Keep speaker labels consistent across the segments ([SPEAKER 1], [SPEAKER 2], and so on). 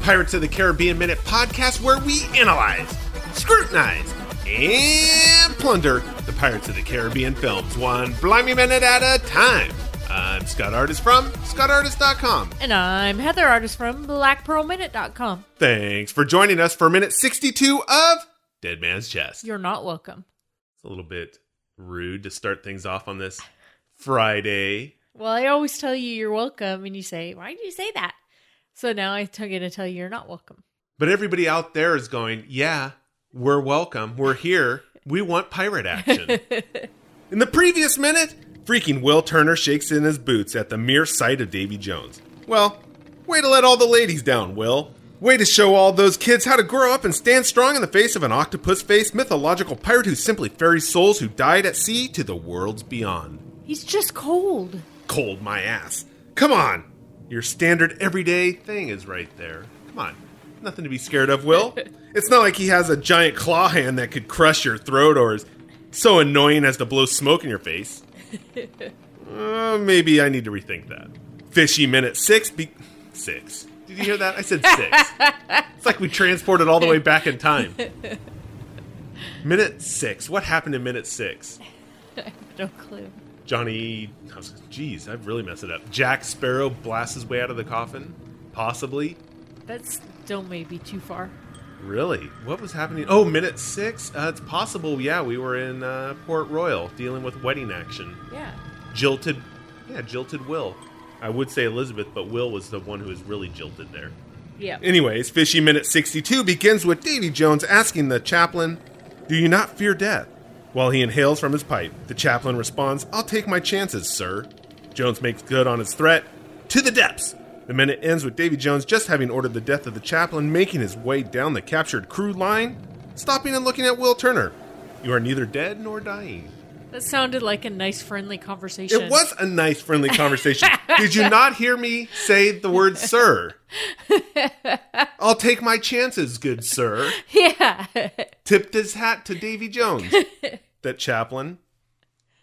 [SPEAKER 1] Pirates of the Caribbean Minute podcast where we analyze, scrutinize, and plunder the Pirates of the Caribbean films one blimey minute at a time. I'm Scott Artist from ScottArtist.com.
[SPEAKER 2] And I'm Heather Artist from BlackPearlMinute.com.
[SPEAKER 1] Thanks for joining us for minute 62 of Dead Man's Chest.
[SPEAKER 2] You're not welcome.
[SPEAKER 1] It's a little bit rude to start things off on this Friday.
[SPEAKER 2] Well, I always tell you you're welcome, and you say, Why did you say that? So now I'm going to tell you you're not welcome.
[SPEAKER 1] But everybody out there is going, yeah, we're welcome. We're here. We want pirate action. in the previous minute, freaking Will Turner shakes in his boots at the mere sight of Davy Jones. Well, way to let all the ladies down, Will. Way to show all those kids how to grow up and stand strong in the face of an octopus faced mythological pirate who simply ferries souls who died at sea to the worlds beyond.
[SPEAKER 2] He's just cold.
[SPEAKER 1] Cold my ass. Come on! Your standard everyday thing is right there. Come on. Nothing to be scared of, Will. it's not like he has a giant claw hand that could crush your throat or is so annoying as to blow smoke in your face. Uh, maybe I need to rethink that. Fishy minute six. Be- six. Did you hear that? I said six. it's like we transported all the way back in time. Minute six. What happened in minute six?
[SPEAKER 2] I have No clue.
[SPEAKER 1] Johnny, geez, I've really messed it up. Jack Sparrow blasts his way out of the coffin? Possibly?
[SPEAKER 2] That's still maybe be too far.
[SPEAKER 1] Really? What was happening? Oh, minute six? Uh, it's possible, yeah, we were in uh, Port Royal dealing with wedding action.
[SPEAKER 2] Yeah.
[SPEAKER 1] Jilted, yeah, jilted Will. I would say Elizabeth, but Will was the one who was really jilted there.
[SPEAKER 2] Yeah.
[SPEAKER 1] Anyways, Fishy Minute 62 begins with Davy Jones asking the chaplain, Do you not fear death? While he inhales from his pipe, the chaplain responds, I'll take my chances, sir. Jones makes good on his threat. To the depths! The minute ends with Davy Jones just having ordered the death of the chaplain, making his way down the captured crew line, stopping and looking at Will Turner. You are neither dead nor dying.
[SPEAKER 2] That sounded like a nice, friendly conversation.
[SPEAKER 1] It was a nice, friendly conversation. Did you not hear me say the word sir? I'll take my chances, good sir.
[SPEAKER 2] Yeah.
[SPEAKER 1] Tipped his hat to Davy Jones. that chaplain.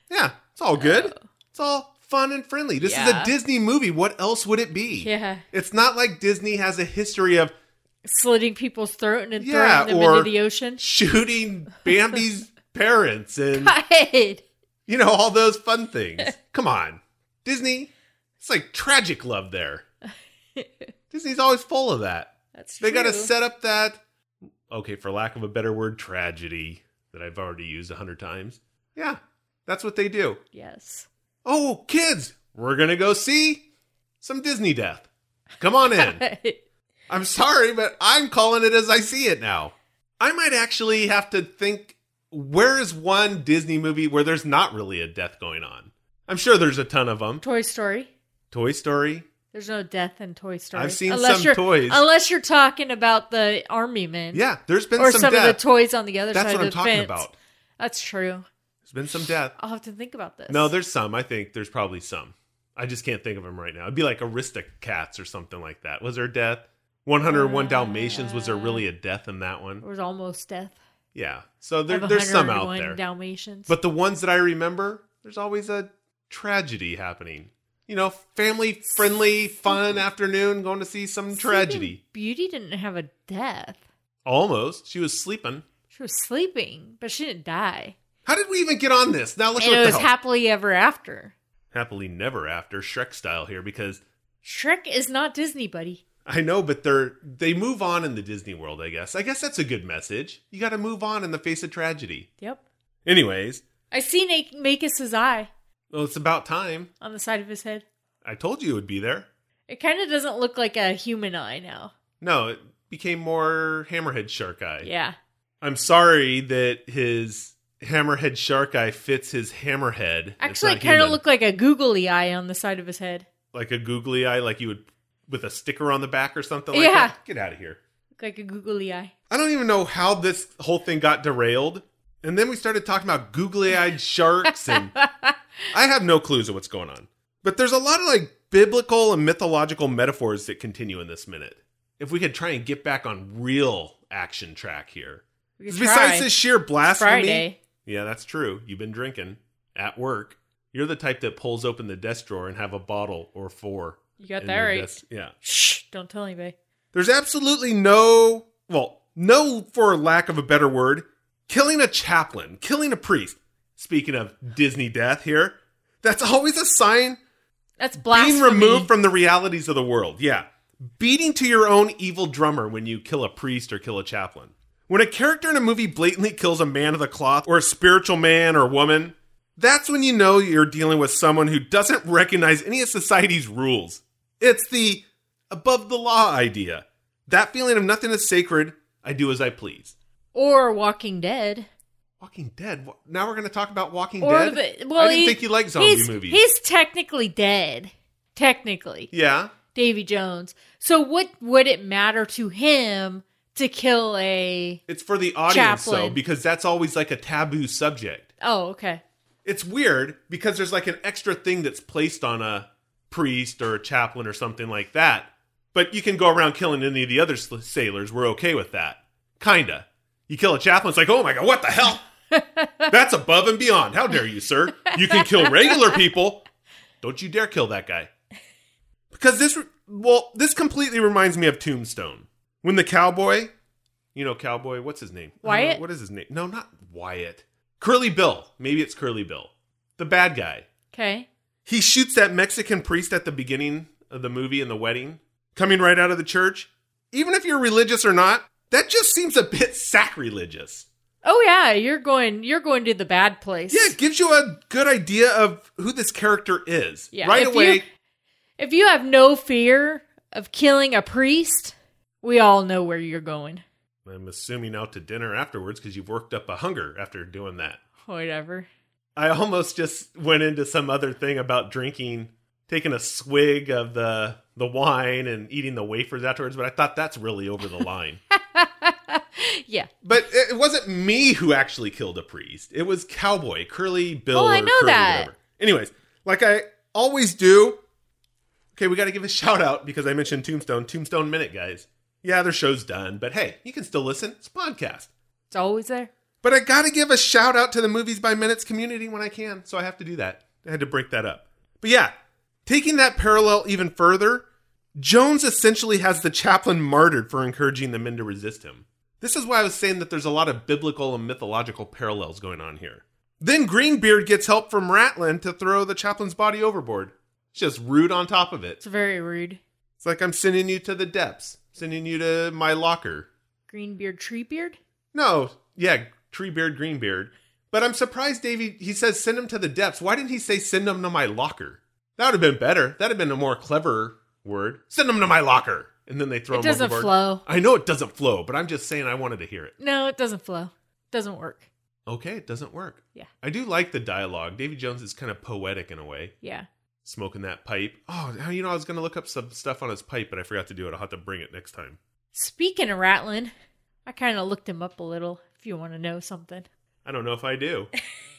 [SPEAKER 1] Yeah, it's all good. Oh. It's all fun and friendly. This is a Disney movie. What else would it be?
[SPEAKER 2] Yeah.
[SPEAKER 1] It's not like Disney has a history of
[SPEAKER 2] Slitting people's throat and
[SPEAKER 1] Yeah,
[SPEAKER 2] throwing them into the ocean.
[SPEAKER 1] shooting Bambi's parents and
[SPEAKER 2] God.
[SPEAKER 1] you know all those fun things. Come on, Disney. It's like tragic love there. Disney's always full of that.
[SPEAKER 2] That's
[SPEAKER 1] They got to set up that, okay, for lack of a better word, tragedy that I've already used a hundred times. Yeah, that's what they do.
[SPEAKER 2] Yes.
[SPEAKER 1] Oh, kids, we're to go see some Disney death. Come on in. I'm sorry, but I'm calling it as I see it now. I might actually have to think where is one Disney movie where there's not really a death going on? I'm sure there's a ton of them.
[SPEAKER 2] Toy Story.
[SPEAKER 1] Toy Story.
[SPEAKER 2] There's no death in Toy Story.
[SPEAKER 1] I've seen
[SPEAKER 2] unless
[SPEAKER 1] some
[SPEAKER 2] you're,
[SPEAKER 1] toys.
[SPEAKER 2] Unless you're talking about the army men.
[SPEAKER 1] Yeah, there's been.
[SPEAKER 2] Or
[SPEAKER 1] some,
[SPEAKER 2] some, of the toys on the other
[SPEAKER 1] That's
[SPEAKER 2] side of the fence.
[SPEAKER 1] That's what I'm talking about.
[SPEAKER 2] That's true.
[SPEAKER 1] There's been some death.
[SPEAKER 2] I'll have to think about this.
[SPEAKER 1] No, there's some. I think there's probably some. I just can't think of them right now. It'd be like Aristocats or something like that. Was there a death? 101 uh, Dalmatians. Was there really a death in that one?
[SPEAKER 2] There was almost death.
[SPEAKER 1] Yeah. So there, there's some out there.
[SPEAKER 2] Dalmatians.
[SPEAKER 1] But the ones that I remember, there's always a tragedy happening. You know, family friendly, fun afternoon going to see some tragedy.
[SPEAKER 2] Beauty didn't have a death.
[SPEAKER 1] Almost. She was sleeping.
[SPEAKER 2] She was sleeping, but she didn't die.
[SPEAKER 1] How did we even get on this? Now let's
[SPEAKER 2] and
[SPEAKER 1] what
[SPEAKER 2] it was happily ever after.
[SPEAKER 1] Happily never after Shrek style here because
[SPEAKER 2] Shrek is not Disney, buddy.
[SPEAKER 1] I know, but they're they move on in the Disney world, I guess. I guess that's a good message. You got to move on in the face of tragedy.
[SPEAKER 2] Yep.
[SPEAKER 1] Anyways,
[SPEAKER 2] I see Nate Maccus's eye
[SPEAKER 1] Well, it's about time.
[SPEAKER 2] on the side of his head.
[SPEAKER 1] I told you it would be there.
[SPEAKER 2] It kind of doesn't look like a human eye now.
[SPEAKER 1] No, it became more hammerhead shark eye.
[SPEAKER 2] Yeah.
[SPEAKER 1] I'm sorry that his hammerhead shark eye fits his hammerhead.
[SPEAKER 2] Actually, it kind of looked like a googly eye on the side of his head.
[SPEAKER 1] like a googly eye, like you would with a sticker on the back or something like
[SPEAKER 2] Yeah.
[SPEAKER 1] that. Get out of here.
[SPEAKER 2] Looked like a googly eye.
[SPEAKER 1] I don't even know how this whole thing got derailed. And then we started talking about googly eyed sharks, and I have no clues of what's going on. But there's a lot of like biblical and mythological metaphors that continue in this minute. If we could try and get back on real action track here.
[SPEAKER 2] We could
[SPEAKER 1] 'Cause Besides this sheer blasphemy.
[SPEAKER 2] Friday.
[SPEAKER 1] Yeah, that's true. You've been drinking at work. You're the type that pulls open the desk drawer and have a bottle or four.
[SPEAKER 2] You got that right.
[SPEAKER 1] desk- Yeah.
[SPEAKER 2] Shh! Don't tell anybody.
[SPEAKER 1] There's absolutely no, well, no, for lack of a better word, killing a chaplain, killing a priest. Speaking of Disney death here, that's always a sign
[SPEAKER 2] That's blasphemy.
[SPEAKER 1] being removed from the realities of the world. Yeah. Beating to your own evil drummer when you kill a priest or kill a chaplain. When a character in a movie blatantly kills a man of the cloth or a spiritual man or woman, that's when you know you're dealing with someone who doesn't recognize any of society's rules. It's the above the law idea. That feeling of nothing is sacred, I do as I please.
[SPEAKER 2] or Walking Dead.
[SPEAKER 1] Walking Dead. Now we're going to talk about Walking
[SPEAKER 2] Or
[SPEAKER 1] Dead.
[SPEAKER 2] the well,
[SPEAKER 1] I didn't
[SPEAKER 2] he-
[SPEAKER 1] think you liked zombie
[SPEAKER 2] he's,
[SPEAKER 1] movies.
[SPEAKER 2] He's technically dead. Technically,
[SPEAKER 1] yeah.
[SPEAKER 2] Davy Jones. So what would it matter to him to kill a?
[SPEAKER 1] It's for the audience though, because that's always like a taboo subject.
[SPEAKER 2] Oh, okay.
[SPEAKER 1] It's weird because there's like an extra thing that's placed on a priest or a chaplain or something like that. But you can go around killing any of the other sailors. We're okay with that. Kinda. You kill a chaplain, it's like, oh my god, what the hell? That's above and beyond. How dare you, sir? You can kill regular people. Don't you dare kill that guy. Because this, well, this completely reminds me of Tombstone. When the cowboy, you know, cowboy, what's his name? Don't know,
[SPEAKER 2] Wyatt?
[SPEAKER 1] what is his name? No, not Wyatt. Curly Bill. Maybe it's Curly Bill. The bad guy.
[SPEAKER 2] Okay.
[SPEAKER 1] He shoots that Mexican priest at the beginning of the movie in the wedding, coming right out of the church. Even if you're religious or not, that just seems a bit sacrilegious.
[SPEAKER 2] Oh yeah, you're going. You're going to the bad place.
[SPEAKER 1] Yeah, it gives you a good idea of who this character is.
[SPEAKER 2] Yeah,
[SPEAKER 1] right
[SPEAKER 2] if
[SPEAKER 1] away.
[SPEAKER 2] you- If you have no fear of killing a priest, we all know where you're going.
[SPEAKER 1] I'm assuming out to dinner afterwards because you've worked up a hunger after doing that.
[SPEAKER 2] Whatever.
[SPEAKER 1] I almost just went into some other thing about drinking, taking a swig of the the wine and eating the wafers afterwards, but I thought that's really over the line.
[SPEAKER 2] Yeah.
[SPEAKER 1] but it wasn't me who actually killed a priest. It was Cowboy Curly Bill.
[SPEAKER 2] Oh, I know
[SPEAKER 1] Curly
[SPEAKER 2] that.
[SPEAKER 1] Whatever. Anyways, like I always do. Okay, we got to give a shout out because I mentioned Tombstone. Tombstone Minute, guys. Yeah, their show's done, but hey, you can still listen. It's a podcast.
[SPEAKER 2] It's always there.
[SPEAKER 1] But I got to give a shout out to the Movies by Minutes community when I can, so I have to do that. I had to break that up. But yeah, taking that parallel even further, Jones essentially has the chaplain martyred for encouraging the men to resist him. This is why I was saying that there's a lot of biblical and mythological parallels going on here. Then Greenbeard gets help from Ratlin to throw the chaplain's body overboard. It's just rude on top of it.
[SPEAKER 2] It's very rude.
[SPEAKER 1] It's like I'm sending you to the depths, sending you to my locker.
[SPEAKER 2] Greenbeard, Treebeard.
[SPEAKER 1] No, yeah, Treebeard, Greenbeard. But I'm surprised Davy he says send him to the depths. Why didn't he say send him to my locker? That would have been better. That'd have been a more clever word. Send him to my locker. And then they throw
[SPEAKER 2] It
[SPEAKER 1] him
[SPEAKER 2] doesn't
[SPEAKER 1] overboard.
[SPEAKER 2] flow.
[SPEAKER 1] I know it doesn't flow, but I'm just saying I wanted to hear it.
[SPEAKER 2] No, it doesn't flow. It Doesn't work.
[SPEAKER 1] Okay, it doesn't work.
[SPEAKER 2] Yeah.
[SPEAKER 1] I do like the dialogue. Davy Jones is kind of poetic in a way,
[SPEAKER 2] Yeah.
[SPEAKER 1] smoking that pipe. Oh, you know, I was going to look up some stuff on his pipe, but I forgot to do it. I'll have to bring it next time.
[SPEAKER 2] Speaking of Ratlin, I kind of looked him up a little. You want to know something.
[SPEAKER 1] I don't know if I do.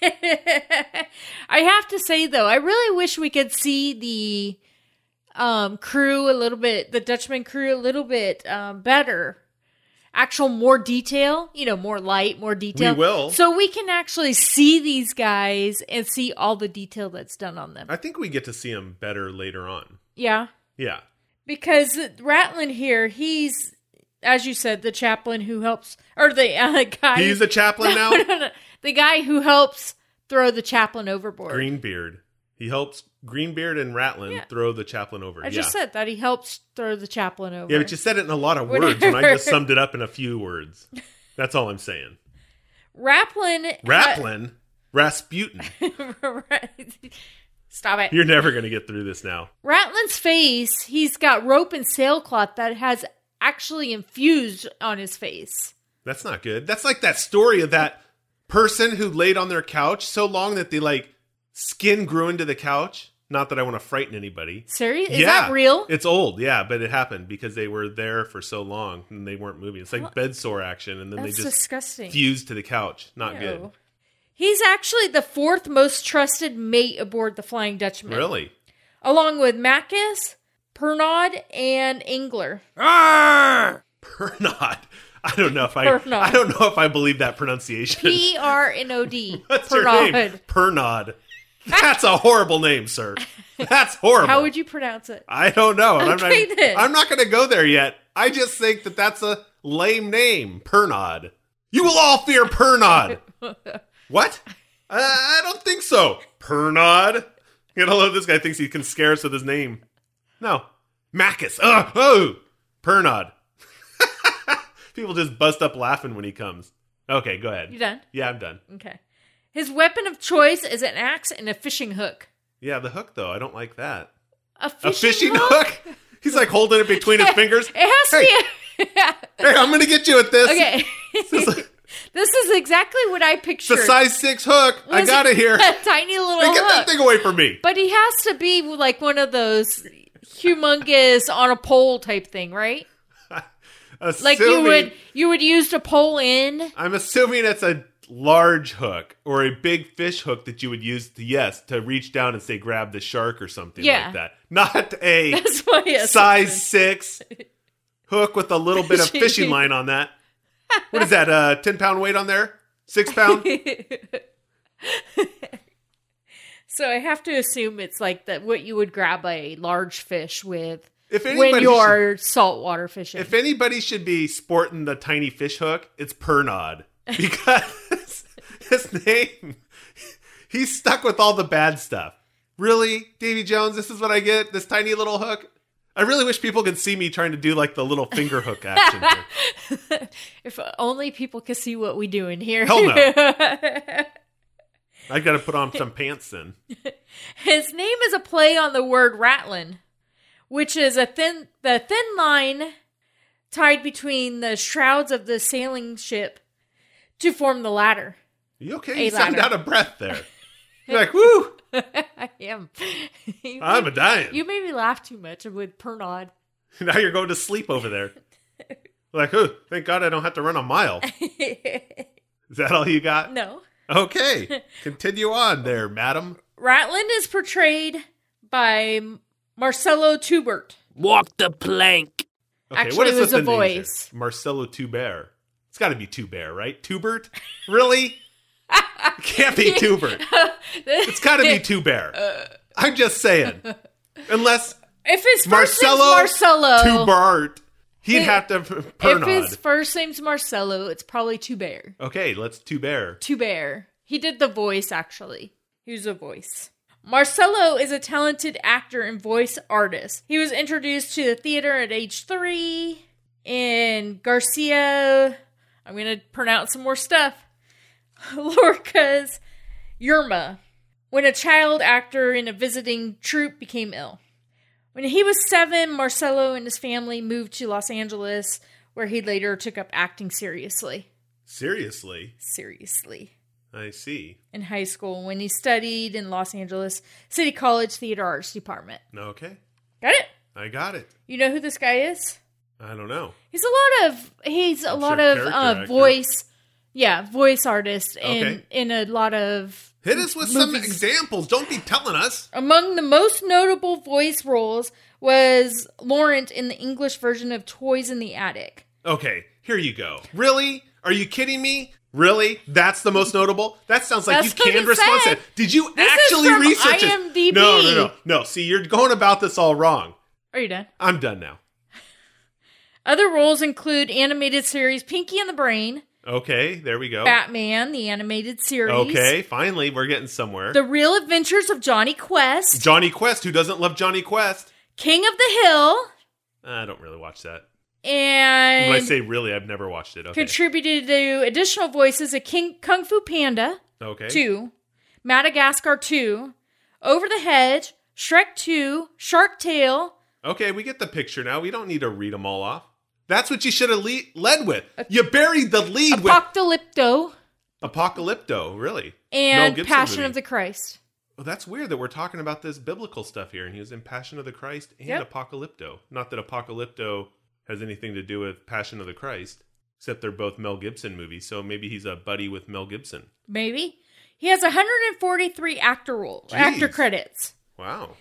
[SPEAKER 2] I have to say though, I really wish we could see the um crew a little bit, the Dutchman crew a little bit um better. Actual more detail, you know, more light, more detail.
[SPEAKER 1] We will.
[SPEAKER 2] So we can actually see these guys and see all the detail that's done on them.
[SPEAKER 1] I think we get to see them better later on.
[SPEAKER 2] yeah.
[SPEAKER 1] Yeah.
[SPEAKER 2] Because Ratlin here, he's as you said, the chaplain who helps or the uh, guy
[SPEAKER 1] He's a chaplain now?
[SPEAKER 2] No, no, no. The guy who helps throw the chaplain overboard.
[SPEAKER 1] Greenbeard. He helps Greenbeard and Ratlin
[SPEAKER 2] Yeah.
[SPEAKER 1] throw the chaplain over.
[SPEAKER 2] I just
[SPEAKER 1] yeah.
[SPEAKER 2] said that he helps throw the chaplain over.
[SPEAKER 1] Yeah, but you said it in a lot of words, and I just summed it up in a few words. That's all I'm saying.
[SPEAKER 2] Raplin.
[SPEAKER 1] Raplin? Rasputin.
[SPEAKER 2] Stop it.
[SPEAKER 1] You're never going to get through this now.
[SPEAKER 2] Ratlin's face, he's got rope and sailcloth that has actually infused on his face.
[SPEAKER 1] That's not good. That's like that story of that person who laid on their couch so long that they like skin grew into the couch. Not that I want to frighten anybody.
[SPEAKER 2] Serious? Is that real?
[SPEAKER 1] It's old, yeah, but it happened because they were there for so long and they weren't moving. It's like
[SPEAKER 2] Well,
[SPEAKER 1] bed sore action, and then they just
[SPEAKER 2] disgusting.
[SPEAKER 1] fused to the couch. Not
[SPEAKER 2] Ew.
[SPEAKER 1] good.
[SPEAKER 2] He's actually the fourth most trusted mate aboard the Flying Dutchman.
[SPEAKER 1] Really?
[SPEAKER 2] Along with Maccus, Pernod, and Engler.
[SPEAKER 1] Pernod. I don't know if I.
[SPEAKER 2] Pernod.
[SPEAKER 1] I don't know if I believe that pronunciation.
[SPEAKER 2] P R N O D.
[SPEAKER 1] What's your name? Pernod. That's a horrible name, sir. That's horrible.
[SPEAKER 2] How would you pronounce it?
[SPEAKER 1] I don't know.
[SPEAKER 2] Okay,
[SPEAKER 1] I'm not,
[SPEAKER 2] then.
[SPEAKER 1] I'm not going to go there yet. I just think that that's a lame name, Pernod. You will all fear Pernod. what? Uh, I don't think so. Pernod. You know, this guy thinks he can scare us with his name. No, Maccus. Oh, oh, Pernod. People just bust up laughing when he comes. Okay, go ahead.
[SPEAKER 2] You done?
[SPEAKER 1] Yeah, I'm done.
[SPEAKER 2] Okay. His weapon of choice is an axe and a fishing hook.
[SPEAKER 1] Yeah, the hook though. I don't like that.
[SPEAKER 2] A fishing,
[SPEAKER 1] A fishing hook? He's like holding it between his fingers.
[SPEAKER 2] It has to be.
[SPEAKER 1] Hey, I'm gonna get you with this.
[SPEAKER 2] okay. This is exactly what I pictured.
[SPEAKER 1] The size six hook. I got it here.
[SPEAKER 2] A tiny little
[SPEAKER 1] Hey, get
[SPEAKER 2] hook.
[SPEAKER 1] that thing away from me.
[SPEAKER 2] But he has to be like one of those humongous on a pole type thing, right? Like you would you would use to pull in.
[SPEAKER 1] I'm assuming it's a large hook or a big fish hook that you would use to yes to reach down and say grab the shark or something
[SPEAKER 2] Yeah.
[SPEAKER 1] like that. Not a size six hook with a little bit of fishing line on that. What is that? Uh, ten pound weight on there? Six pound?
[SPEAKER 2] So I have to assume it's like that what you would grab a large fish with
[SPEAKER 1] If
[SPEAKER 2] when
[SPEAKER 1] anybody
[SPEAKER 2] you're saltwater fishing.
[SPEAKER 1] If anybody should be sporting the tiny fish hook, it's Pernod. Because his name, he's stuck with all the bad stuff. Really? Davy Jones, this is what I get? This tiny little hook? I really wish people could see me trying to do like the little finger hook action. here.
[SPEAKER 2] if only people could see what we do in here.
[SPEAKER 1] Hell no. I got to put on some pants then.
[SPEAKER 2] His name is a play on the word ratlin, which is a thin the thin line tied between the shrouds of the sailing ship to form the ladder.
[SPEAKER 1] You okay? You sound out of breath there. You're like, whoo,
[SPEAKER 2] I am. You
[SPEAKER 1] I'm a dying.
[SPEAKER 2] You made me laugh too much with Pernod.
[SPEAKER 1] now you're going to sleep over there. Like, oh, thank God I don't have to run a mile. Is that all you got?
[SPEAKER 2] no.
[SPEAKER 1] Okay, continue on there, madam.
[SPEAKER 2] Ratlin is portrayed by Marcelo Tubert.
[SPEAKER 3] Walk the plank.
[SPEAKER 1] Okay,
[SPEAKER 2] Actually,
[SPEAKER 1] what is
[SPEAKER 2] it was a
[SPEAKER 1] the
[SPEAKER 2] voice.
[SPEAKER 1] here? Marcelo Tubert. It's got to be Tubert, right? Tubert? Really? it can't be Tubert. It's got to be Tubert. I'm just saying. Unless
[SPEAKER 2] If his first
[SPEAKER 1] Marcelo
[SPEAKER 2] Marcelo,
[SPEAKER 1] Tubert, he'd
[SPEAKER 2] If-
[SPEAKER 1] have to
[SPEAKER 2] if his first name's Marcelo, it's probably Tubert.
[SPEAKER 1] Okay, let's Tubert.
[SPEAKER 2] Tubert. He did the voice, actually. He was a voice. Marcelo is a talented actor and voice artist. He was introduced to the theater at age three in Garcia. I'm going to pronounce some more stuff. Lorca's Yerma, when a child actor in a visiting troupe became ill. When he was seven, Marcelo and his family moved to Los Angeles, where he later took up acting seriously.
[SPEAKER 1] Seriously,
[SPEAKER 2] Seriously
[SPEAKER 1] I see.
[SPEAKER 2] in high school when he studied in Los Angeles City College Theater Arts Department.
[SPEAKER 1] Okay,
[SPEAKER 2] Got it?
[SPEAKER 1] I got it.
[SPEAKER 2] You know who this guy is?
[SPEAKER 1] I don't know.
[SPEAKER 2] He's a lot of he's a
[SPEAKER 1] I'm
[SPEAKER 2] lot
[SPEAKER 1] sure
[SPEAKER 2] of uh, voice, yeah, voice artist in
[SPEAKER 1] Okay.
[SPEAKER 2] in a lot of
[SPEAKER 1] Hit us with some examples. Don't be telling us.
[SPEAKER 2] Among the most notable voice roles was Laurent in the English version of Toys in the Attic.
[SPEAKER 1] Okay, here you go. Really? Are you kidding me? Really? That's the most notable? That sounds like
[SPEAKER 2] That's
[SPEAKER 1] you canned response
[SPEAKER 2] said.
[SPEAKER 1] Did you
[SPEAKER 2] This is
[SPEAKER 1] actually research it? No, no, no. No, see, you're going about this all wrong.
[SPEAKER 2] Are you done?
[SPEAKER 1] I'm done now.
[SPEAKER 2] Other roles include animated series Pinky and the Brain,
[SPEAKER 1] Okay, there we go.
[SPEAKER 2] Batman, the animated series.
[SPEAKER 1] Okay, finally, we're getting somewhere.
[SPEAKER 2] The Real Adventures of Jonny Quest,
[SPEAKER 1] Jonny Quest, who doesn't love Jonny Quest?
[SPEAKER 2] King of the Hill,
[SPEAKER 1] I don't really watch that.
[SPEAKER 2] and
[SPEAKER 1] When I say really, I've never watched it. Okay.
[SPEAKER 2] contributed to additional voices of King Kung Fu Panda
[SPEAKER 1] okay.
[SPEAKER 2] 2 Madagascar 2, Over the Hedge, Shrek 2, Shark Tale.
[SPEAKER 1] Okay, we get the picture now. We don't need to read them all off. That's what you should have le- led with. You buried the lead with
[SPEAKER 2] Apocalypto,
[SPEAKER 1] Apocalypto, really.
[SPEAKER 2] And Passion
[SPEAKER 1] movie.
[SPEAKER 2] of the Christ.
[SPEAKER 1] Well, that's weird that we're talking about this biblical stuff here, and he was in Passion of the Christ and
[SPEAKER 2] Yep.
[SPEAKER 1] Apocalypto. Not that Apocalypto has anything to do with Passion of the Christ, except they're both Mel Gibson movies, so maybe he's a buddy with Mel Gibson.
[SPEAKER 2] Maybe. He has 143 actor roles, actor credits.
[SPEAKER 1] Wow.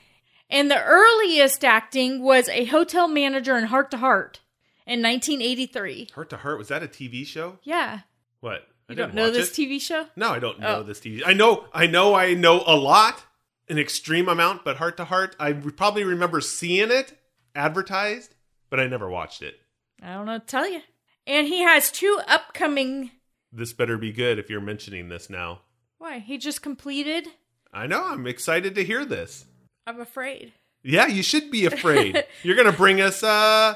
[SPEAKER 2] And the earliest acting was a hotel manager in Heart to Heart in 1983.
[SPEAKER 1] Heart to Heart, was that a TV show?
[SPEAKER 2] Yeah.
[SPEAKER 1] What? I
[SPEAKER 2] You don't know this
[SPEAKER 1] it.
[SPEAKER 2] TV show?
[SPEAKER 1] No, I don't know
[SPEAKER 2] Oh.
[SPEAKER 1] this TV. I know, I know, I know a lot, an extreme amount, but Heart to Heart, I probably remember seeing it advertised, but I never watched it.
[SPEAKER 2] I don't know what to tell you. And he has two upcoming.
[SPEAKER 1] This better be good if you're mentioning this now.
[SPEAKER 2] Why? He just completed.
[SPEAKER 1] I know, I'm excited to hear this.
[SPEAKER 2] I'm afraid.
[SPEAKER 1] Yeah, you should be afraid. You're gonna bring us uh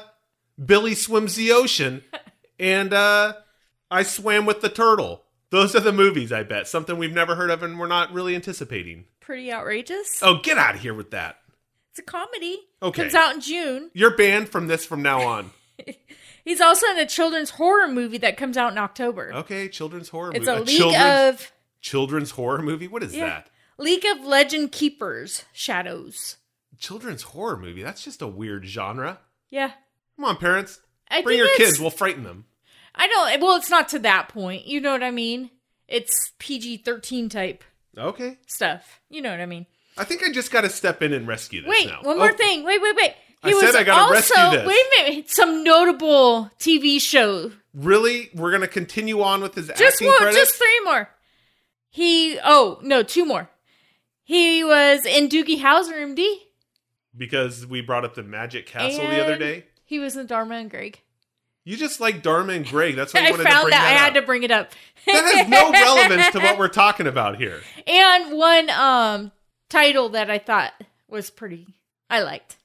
[SPEAKER 1] Billy swims the ocean and uh I swam with the turtle. Those are the movies, I bet. Something we've never heard of and we're not really anticipating.
[SPEAKER 2] Pretty outrageous.
[SPEAKER 1] Oh, get out of here with that.
[SPEAKER 2] It's a comedy.
[SPEAKER 1] Okay.
[SPEAKER 2] Comes out in June.
[SPEAKER 1] You're banned from this from now on.
[SPEAKER 2] He's also in a children's horror movie that comes out in October.
[SPEAKER 1] Okay, children's horror
[SPEAKER 2] it's
[SPEAKER 1] movie.
[SPEAKER 2] a League
[SPEAKER 1] children's,
[SPEAKER 2] of
[SPEAKER 1] children's horror movie? What is
[SPEAKER 2] yeah,
[SPEAKER 1] that?
[SPEAKER 2] League of Legend Keepers Shadows.
[SPEAKER 1] Children's horror movie. That's just a weird genre.
[SPEAKER 2] Yeah.
[SPEAKER 1] Come on, parents.
[SPEAKER 2] I
[SPEAKER 1] Bring your kids, we'll frighten them.
[SPEAKER 2] I don't. Well, it's not to that point. You know what I mean? It's PG thirteen type
[SPEAKER 1] Okay.
[SPEAKER 2] stuff. You know what I mean?
[SPEAKER 1] I think I just gotta step in and rescue this
[SPEAKER 2] Wait,
[SPEAKER 1] now.
[SPEAKER 2] one more
[SPEAKER 1] Oh,
[SPEAKER 2] thing. Wait, wait, wait.
[SPEAKER 1] I
[SPEAKER 2] He
[SPEAKER 1] said
[SPEAKER 2] was
[SPEAKER 1] I gotta
[SPEAKER 2] also
[SPEAKER 1] rescue this.
[SPEAKER 2] wait a minute. Some notable TV show.
[SPEAKER 1] Really? We're gonna continue on with his
[SPEAKER 2] Just
[SPEAKER 1] acting
[SPEAKER 2] one.
[SPEAKER 1] credits?
[SPEAKER 2] Just three more. He. Oh no, two more. He was in Doogie Howser, MD.
[SPEAKER 1] because we brought up the Magic Castle the other
[SPEAKER 2] and
[SPEAKER 1] day.
[SPEAKER 2] He was in Dharma and Greg.
[SPEAKER 1] You just like Dharma and Greg. That's why I
[SPEAKER 2] I
[SPEAKER 1] wanted to bring
[SPEAKER 2] that. I
[SPEAKER 1] that
[SPEAKER 2] had to bring it up.
[SPEAKER 1] That has no relevance to what we're talking about here.
[SPEAKER 2] and one um title that I thought was pretty I liked.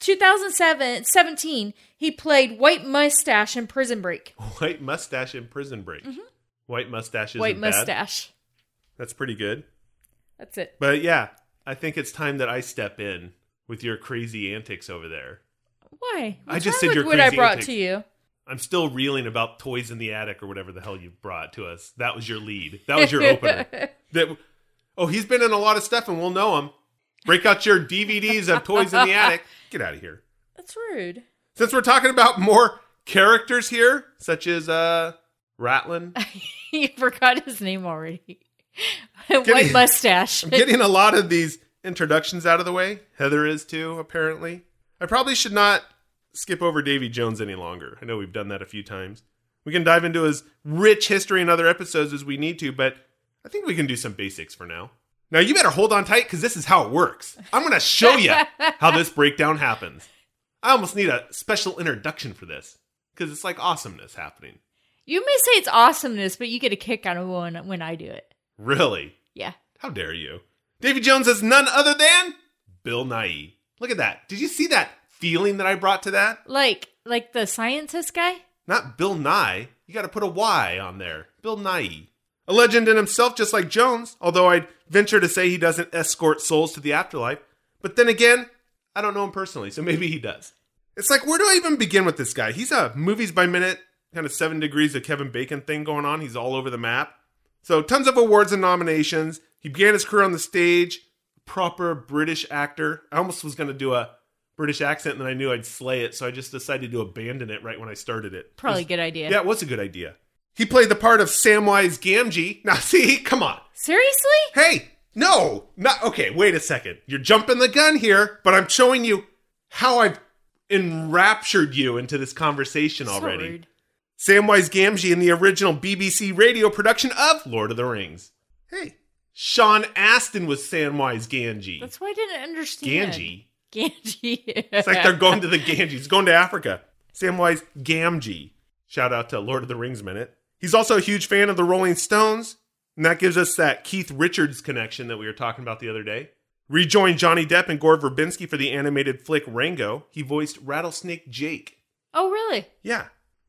[SPEAKER 2] 2007 17 he played White Mustache in Prison Break.
[SPEAKER 1] White mustache in Prison Break. White mustache is
[SPEAKER 2] Mm-hmm. White
[SPEAKER 1] bad.
[SPEAKER 2] Mustache.
[SPEAKER 1] That's pretty good.
[SPEAKER 2] That's it.
[SPEAKER 1] But yeah, I think it's time that I step in with your crazy antics over there.
[SPEAKER 2] Why?
[SPEAKER 1] I just said
[SPEAKER 2] with
[SPEAKER 1] your
[SPEAKER 2] what I brought
[SPEAKER 1] antics.
[SPEAKER 2] to you.
[SPEAKER 1] I'm still reeling about toys in the attic or whatever the hell you brought to us. That was your lead. That was your opener. That oh, he's been in a lot of stuff and we'll know him. Break out your DVDs of toys in the attic. Get out of here.
[SPEAKER 2] That's rude.
[SPEAKER 1] Since we're talking about more characters here, such as uh Ratlin,
[SPEAKER 2] you forgot his name already.
[SPEAKER 1] Getting-
[SPEAKER 2] White Mustache.
[SPEAKER 1] I'm getting a lot of these introductions out of the way. Heather is too, apparently. I probably should not skip over Davy Jones any longer. I know we've done that a few times. We can dive into his rich history in other episodes as we need to, but I think we can do some basics for now. Now, you better hold on tight because this is how it works. I'm going to show you how this breakdown happens. I almost need a special introduction for this because it's like awesomeness happening.
[SPEAKER 2] you may say it's awesomeness, but you get a kick out of when when I do it.
[SPEAKER 1] Really?
[SPEAKER 2] Yeah.
[SPEAKER 1] How dare you? Davy Jones is none other than Bill Nye. Look at that. Did you see that feeling that I brought to that?
[SPEAKER 2] Like like the scientist guy?
[SPEAKER 1] Not Bill Nye. You got to put a Y on there. Bill Nye. A legend in himself, just like Jones, although I'd venture to say he doesn't escort souls to the afterlife. But then again, I don't know him personally, so maybe he does. It's like, where do I even begin with this guy? He's a movies by minute, kind of seven degrees of Kevin Bacon thing going on. He's all over the map. So, tons of awards and nominations. He began his career on the stage, proper British actor. I almost was going to do a British accent, and then I knew I'd slay it, so I just decided to abandon it right when I started it.
[SPEAKER 2] Probably
[SPEAKER 1] It was-
[SPEAKER 2] good idea.
[SPEAKER 1] Yeah, it was a good idea. He played the part of Samwise Gamgee. Now, see, come on.
[SPEAKER 2] Seriously?
[SPEAKER 1] Hey, no, not okay. Wait a second. You're jumping the gun here, but I'm showing you how I've enraptured you into this conversation already.
[SPEAKER 2] Rude.
[SPEAKER 1] Samwise Gamgee in the original BBC radio production of Lord of the Rings. Hey, Sean Astin was Samwise Gamgee.
[SPEAKER 2] That's why I didn't understand.
[SPEAKER 1] Ganji.
[SPEAKER 2] Ganji.
[SPEAKER 1] It's like they're going to the Ganges. Going to Africa. Samwise Gamgee. Shout out to Lord of the Rings minute. He's also a huge fan of the Rolling Stones, and that gives us that Keith Richards connection that we were talking about the other day. Rejoined Johnny Depp and Gore Verbinski for the animated flick Rango. He voiced Rattlesnake Jake.
[SPEAKER 2] oh, really?
[SPEAKER 1] Yeah.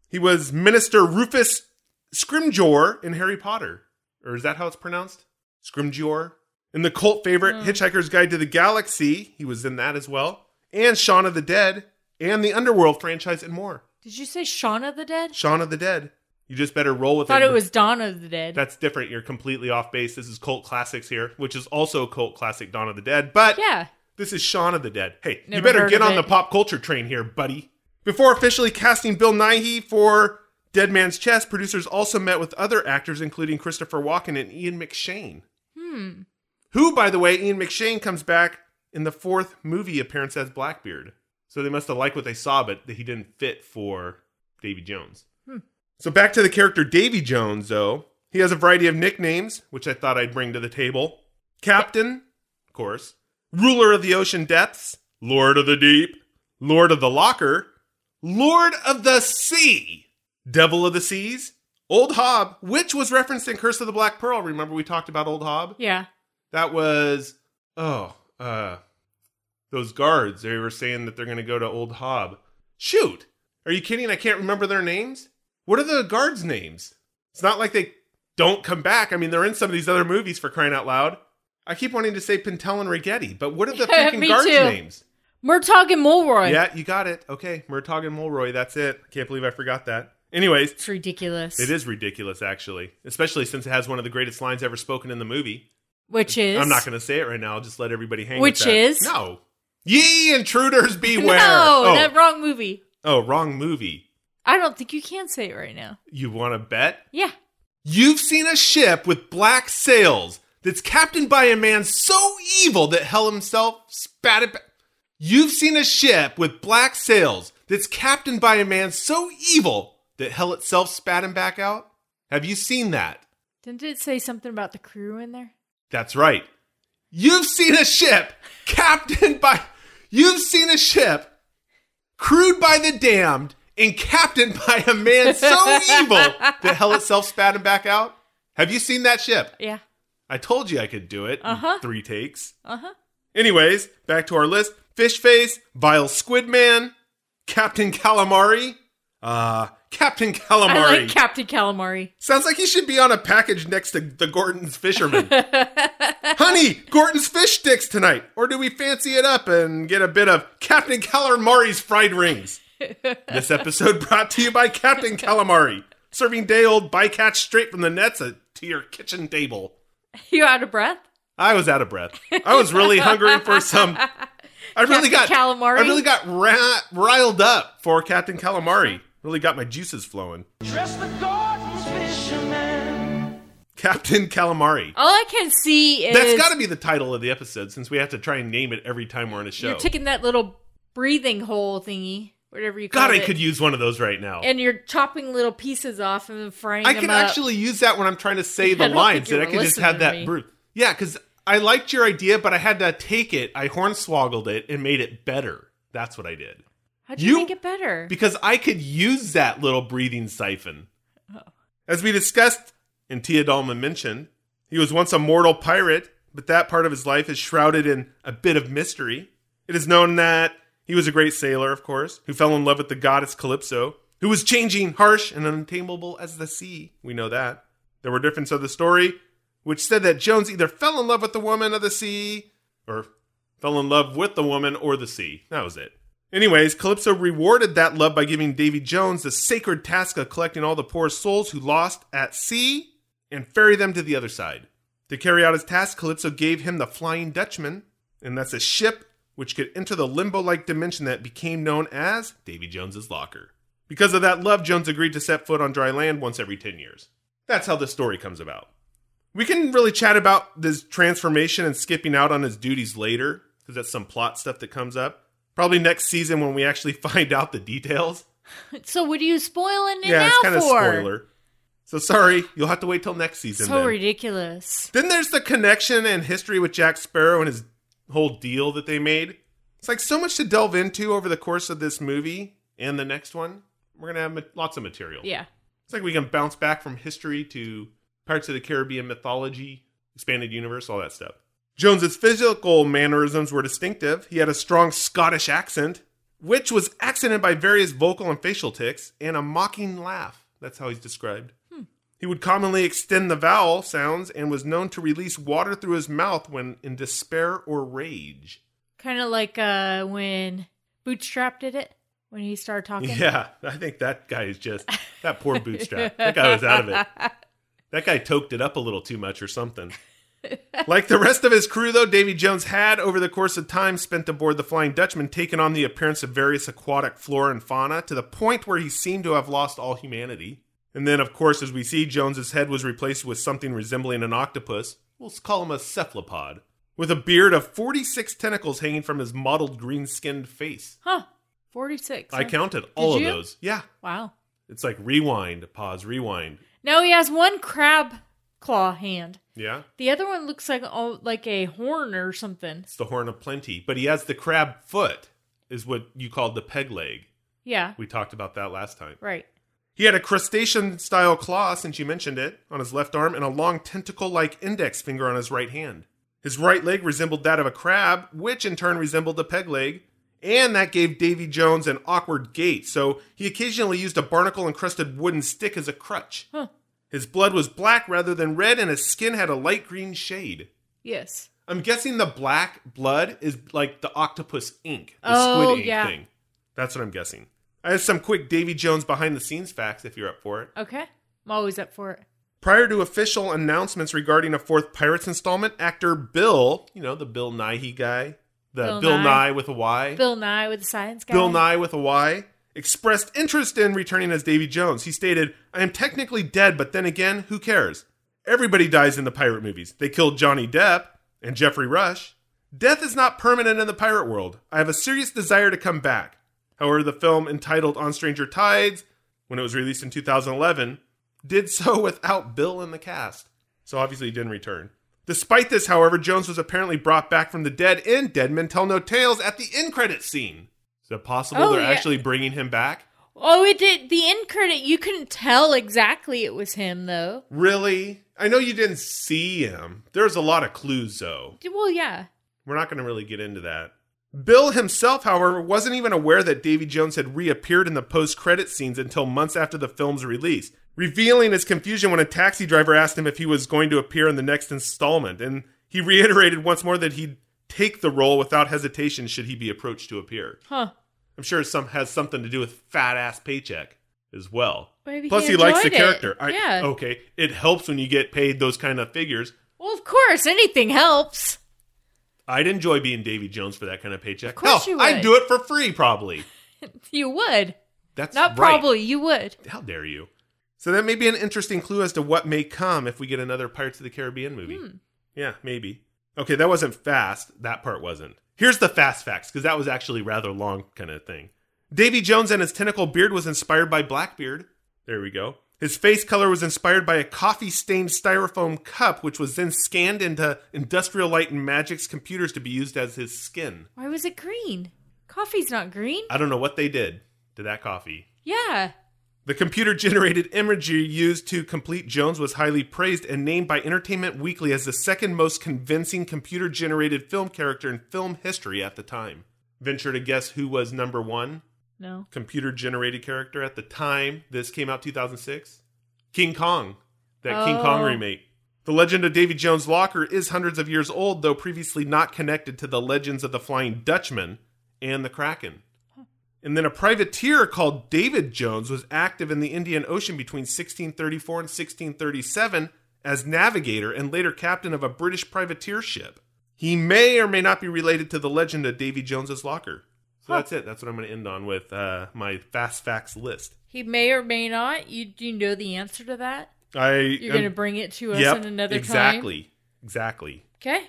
[SPEAKER 1] He was Minister Rufus Scrimgeour in Harry Potter. Or is that how it's pronounced? Scrimgeour? In the cult favorite Hitchhiker's Guide to the Galaxy, he was in that as well. And Shaun of the Dead, and the Underworld franchise, and more.
[SPEAKER 2] Did you say Shaun of the Dead?
[SPEAKER 1] Shaun of the Dead. You just better roll with I
[SPEAKER 2] Thought
[SPEAKER 1] it.
[SPEAKER 2] Thought it was Dawn of the Dead.
[SPEAKER 1] That's different. You're completely off base. This is cult classics here, which is also a cult classic, Dawn of the Dead. But
[SPEAKER 2] yeah.
[SPEAKER 1] this is Shaun of the Dead. Hey, you better get on the pop culture train here, buddy. Before officially casting Bill Nighy for Dead Man's Chest, producers also met with other actors, including Christopher Walken and Ian McShane.
[SPEAKER 2] Hmm.
[SPEAKER 1] Who, by the way, Ian McShane comes back in the fourth movie appearance as Blackbeard. So they must have liked what they saw, but that he didn't fit for Davy Jones. Hmm. So back to the character Davy Jones, though. He has a variety of nicknames, which I thought I'd bring to the table. Captain, of course. Ruler of the ocean depths. Lord of the deep. Lord of the locker. Lord of the sea. Devil of the seas. Old Hob, which was referenced in Curse of the Black Pearl. Remember we talked about Old Hob?
[SPEAKER 2] Yeah.
[SPEAKER 1] That was oh, uh those guards. They were saying that they're going to go to Old Hob. Shoot. Are you kidding? I can't remember their names. What are the guards' names? It's not like they don't come back. I mean, they're in some of these other movies for crying out loud. I keep wanting to say Pintel and Ragetti, but what are the freaking
[SPEAKER 2] Me
[SPEAKER 1] guards'
[SPEAKER 2] too.
[SPEAKER 1] names?
[SPEAKER 2] Murtaugh and Mulroy.
[SPEAKER 1] Yeah, you got it. Okay, Murtaugh and Mulroy. That's it. Can't believe I forgot that. Anyways,
[SPEAKER 2] It's ridiculous.
[SPEAKER 1] it is ridiculous, actually, especially since it has one of the greatest lines ever spoken in the movie.
[SPEAKER 2] Which is
[SPEAKER 1] I'm not going to say it right now. I'll just let everybody hang. Out Which
[SPEAKER 2] is?
[SPEAKER 1] no. Ye intruders beware.
[SPEAKER 2] No,
[SPEAKER 1] oh,
[SPEAKER 2] that wrong movie.
[SPEAKER 1] oh, wrong movie.
[SPEAKER 2] I don't think you can say it right now.
[SPEAKER 1] You want to bet?
[SPEAKER 2] Yeah.
[SPEAKER 1] You've seen a ship with black sails that's captained by a man so evil that hell himself spat it back. You've seen a ship with black sails that's captained by a man so evil that hell itself spat him back out. Have you seen that?
[SPEAKER 2] Didn't it say something about the crew in there?
[SPEAKER 1] That's right. You've seen a ship captained by. You've seen a ship crewed by the damned and captained by a man so evil that hell itself spat him back out. Have you seen that ship?
[SPEAKER 2] Yeah.
[SPEAKER 1] I told you I could do it.
[SPEAKER 2] Uh-huh.
[SPEAKER 1] Three takes.
[SPEAKER 2] Uh huh.
[SPEAKER 1] Anyways, back to our list: Fish Face, Vile Squid Man, Captain Calamari. Uh, Captain Calamari.
[SPEAKER 2] I like Captain Calamari.
[SPEAKER 1] Sounds like he should be on a package next to the Gorton's Fisherman. Honey, Gorton's fish sticks tonight. Or do we fancy it up and get a bit of Captain Calamari's fried rings? this episode brought to you by Captain Calamari, serving day old bycatch straight from the nets to your kitchen table.
[SPEAKER 2] You out of breath?
[SPEAKER 1] I was out of breath. I was really hungry for some. I really got
[SPEAKER 2] Calamari?
[SPEAKER 1] I really got ra- riled up for Captain Calamari. Really got my juices flowing. Captain Calamari.
[SPEAKER 2] All I can see is
[SPEAKER 1] That's got to be the title of the episode since we have to try and name it every time we're on a show.
[SPEAKER 2] you're taking that little breathing hole thingy, whatever you call
[SPEAKER 1] God,
[SPEAKER 2] it.
[SPEAKER 1] I could use one of those right now.
[SPEAKER 2] and you're chopping little pieces off and frying
[SPEAKER 1] I
[SPEAKER 2] them
[SPEAKER 1] can
[SPEAKER 2] up.
[SPEAKER 1] actually use that when I'm trying to say
[SPEAKER 2] I
[SPEAKER 1] the
[SPEAKER 2] don't
[SPEAKER 1] lines,
[SPEAKER 2] think you
[SPEAKER 1] and I
[SPEAKER 2] were
[SPEAKER 1] could just have
[SPEAKER 2] listening to
[SPEAKER 1] that
[SPEAKER 2] me.
[SPEAKER 1] brute. Yeah, because I liked your idea, but I had to take it. I hornswoggled it and made it better. That's what I did.
[SPEAKER 2] How'd you,
[SPEAKER 1] you-
[SPEAKER 2] make it better?
[SPEAKER 1] because I could use that little breathing siphon.
[SPEAKER 2] Oh.
[SPEAKER 1] As we discussed and Tia Dalma mentioned, he was once a mortal pirate, but that part of his life is shrouded in a bit of mystery. It is known that he was a great sailor, of course, who fell in love with the goddess Calypso, who was changing, harsh, and untamable as the sea. We know that. There were differences of the story, which said that Jones either fell in love with the woman of the sea, or fell in love with the woman or the sea. That was it. Anyways, Calypso rewarded that love by giving Davy Jones the sacred task of collecting all the poor souls who lost at sea and ferry them to the other side. To carry out his task, Calypso gave him the Flying Dutchman, and that's a ship which could enter the limbo like dimension that became known as Davy Jones's Locker. Because of that love, Jones agreed to set foot on dry land once every 10 years. That's how this story comes about. We can really chat about this transformation and skipping out on his duties later, because that's some plot stuff that comes up. Probably next season when we actually find out the details.
[SPEAKER 2] so what are you spoiling it
[SPEAKER 1] yeah,
[SPEAKER 2] now
[SPEAKER 1] it's kind of spoiler. So sorry, you'll have to wait till next season.
[SPEAKER 2] So
[SPEAKER 1] then.
[SPEAKER 2] ridiculous.
[SPEAKER 1] Then there's the connection and history with Jack Sparrow and his whole deal that they made. It's like so much to delve into over the course of this movie and the next one. We're gonna have lots of material.
[SPEAKER 2] Yeah.
[SPEAKER 1] It's like we can bounce back from history to parts of the Caribbean mythology, expanded universe, all that stuff. Jones's physical mannerisms were distinctive. He had a strong Scottish accent, which was accented by various vocal and facial tics, and a mocking laugh. That's how he's described. He would commonly extend the vowel sounds and was known to release water through his mouth when in despair or rage.
[SPEAKER 2] Kind of like uh, when Bootstrap did it when he started talking.
[SPEAKER 1] Yeah, I think that guy is just that poor bootstrap. that guy was out of it. That guy toked it up a little too much or something. like the rest of his crew, though, Davy Jones had, over the course of time spent aboard the Flying Dutchman, taken on the appearance of various aquatic flora and fauna to the point where he seemed to have lost all humanity. And then, of course, as we see, Jones's head was replaced with something resembling an octopus. We'll call him a cephalopod, with a beard of 46 tentacles hanging from his mottled green skinned face.
[SPEAKER 2] Huh. 46.
[SPEAKER 1] I
[SPEAKER 2] huh?
[SPEAKER 1] counted all of
[SPEAKER 2] you?
[SPEAKER 1] those. Yeah.
[SPEAKER 2] Wow.
[SPEAKER 1] It's like rewind, pause, rewind.
[SPEAKER 2] No, he has one crab claw hand.
[SPEAKER 1] Yeah.
[SPEAKER 2] The other one looks like oh, like a horn or something.
[SPEAKER 1] It's the horn of plenty. But he has the crab foot, is what you called the peg leg.
[SPEAKER 2] Yeah.
[SPEAKER 1] We talked about that last time.
[SPEAKER 2] Right.
[SPEAKER 1] He had a crustacean style claw, since you mentioned it, on his left arm and a long tentacle like index finger on his right hand. His right leg resembled that of a crab, which in turn resembled a peg leg, and that gave Davy Jones an awkward gait, so he occasionally used a barnacle encrusted wooden stick as a crutch.
[SPEAKER 2] Huh.
[SPEAKER 1] His blood was black rather than red, and his skin had a light green shade.
[SPEAKER 2] Yes.
[SPEAKER 1] I'm guessing the black blood is like the octopus ink, the
[SPEAKER 2] Oh,
[SPEAKER 1] squid ink
[SPEAKER 2] yeah.
[SPEAKER 1] thing. That's what I'm guessing. I have some quick Davy Jones behind the scenes facts if you're up for it.
[SPEAKER 2] Okay. I'm always up for it.
[SPEAKER 1] Prior to official announcements regarding a fourth Pirates installment, actor Bill, you know, the Bill Nighy guy, the Bill,
[SPEAKER 2] Bill
[SPEAKER 1] Nye.
[SPEAKER 2] Nye.
[SPEAKER 1] with a Y,
[SPEAKER 2] Bill Nye with the science guy.
[SPEAKER 1] Bill Nye with a Y, expressed interest in returning as Davy Jones. He stated, I am technically dead, but then again, who cares? Everybody dies in the pirate movies. They killed Johnny Depp and Geoffrey Rush. Death is not permanent in the pirate world. I have a serious desire to come back. However, the film entitled On Stranger Tides, when it was released in 2011, did so without Bill in the cast. So obviously he didn't return. Despite this, however, Jones was apparently brought back from the dead in Dead Men Tell No Tales at the end credit scene. Is it possible
[SPEAKER 2] Oh,
[SPEAKER 1] they're
[SPEAKER 2] yeah.
[SPEAKER 1] actually bringing him back?
[SPEAKER 2] Oh, it did. The end credit, you couldn't tell exactly it was him, though.
[SPEAKER 1] Really? I know you didn't see him. There's a lot of clues, though.
[SPEAKER 2] Well, yeah.
[SPEAKER 1] We're not going to really get into that. Bill himself, however, wasn't even aware that Davy Jones had reappeared in the post credit scenes until months after the film's release, revealing his confusion when a taxi driver asked him if he was going to appear in the next installment. And he reiterated once more that he'd take the role without hesitation should he be approached to appear.
[SPEAKER 2] Huh.
[SPEAKER 1] I'm sure some has something to do with fat ass paycheck as well.
[SPEAKER 2] Maybe
[SPEAKER 1] Plus,
[SPEAKER 2] he
[SPEAKER 1] he, likes the
[SPEAKER 2] it.
[SPEAKER 1] character. I,
[SPEAKER 2] Yeah.
[SPEAKER 1] Okay, it helps when you get paid those kind of figures.
[SPEAKER 2] Well, of course, anything helps.
[SPEAKER 1] I'd enjoy being Davy Jones for that kind of paycheck. Of
[SPEAKER 2] course you
[SPEAKER 1] I'd
[SPEAKER 2] would.
[SPEAKER 1] do it for free, probably.
[SPEAKER 2] You would.
[SPEAKER 1] That's
[SPEAKER 2] Not
[SPEAKER 1] right.
[SPEAKER 2] probably, you would.
[SPEAKER 1] How dare you? So that may be an interesting clue as to what may come if we get another Pirates of the Caribbean movie.
[SPEAKER 2] Hmm.
[SPEAKER 1] Yeah, maybe. Okay, that wasn't fast. That part wasn't. Here's the fast facts, because that was actually rather long kind of thing. Davy Jones and his tentacle beard was inspired by Blackbeard. There we go. His face color was inspired by a coffee stained styrofoam cup, which was then scanned into Industrial Light and Magic's computers to be used as his skin.
[SPEAKER 2] Why was it green? Coffee's not green.
[SPEAKER 1] I don't know what they did to that coffee.
[SPEAKER 2] Yeah.
[SPEAKER 1] The computer generated imagery used to complete Jones was highly praised and named by Entertainment Weekly as the second most convincing computer generated film character in film history at the time. Venture to guess who was number one
[SPEAKER 2] No.
[SPEAKER 1] computer generated character at the time this came out 2006? King Kong, that King Kong
[SPEAKER 2] Oh.
[SPEAKER 1] remake. The legend of Davy Jones' Locker is hundreds of years old, though previously not connected to the legends of the Flying Dutchman and the Kraken. And then a privateer called David Jones was active in the Indian Ocean between 1634 and 1637 as navigator and later captain of a British privateer ship. He may or may not be related to the legend of Davy Jones's Locker. So that's it. That's what I'm going to end on with uh, my fast facts list.
[SPEAKER 2] He may or may not. You do you know the answer to that?
[SPEAKER 1] I
[SPEAKER 2] You're going to bring it to us
[SPEAKER 1] yep,
[SPEAKER 2] in another time.
[SPEAKER 1] exactly, exactly.
[SPEAKER 2] Okay.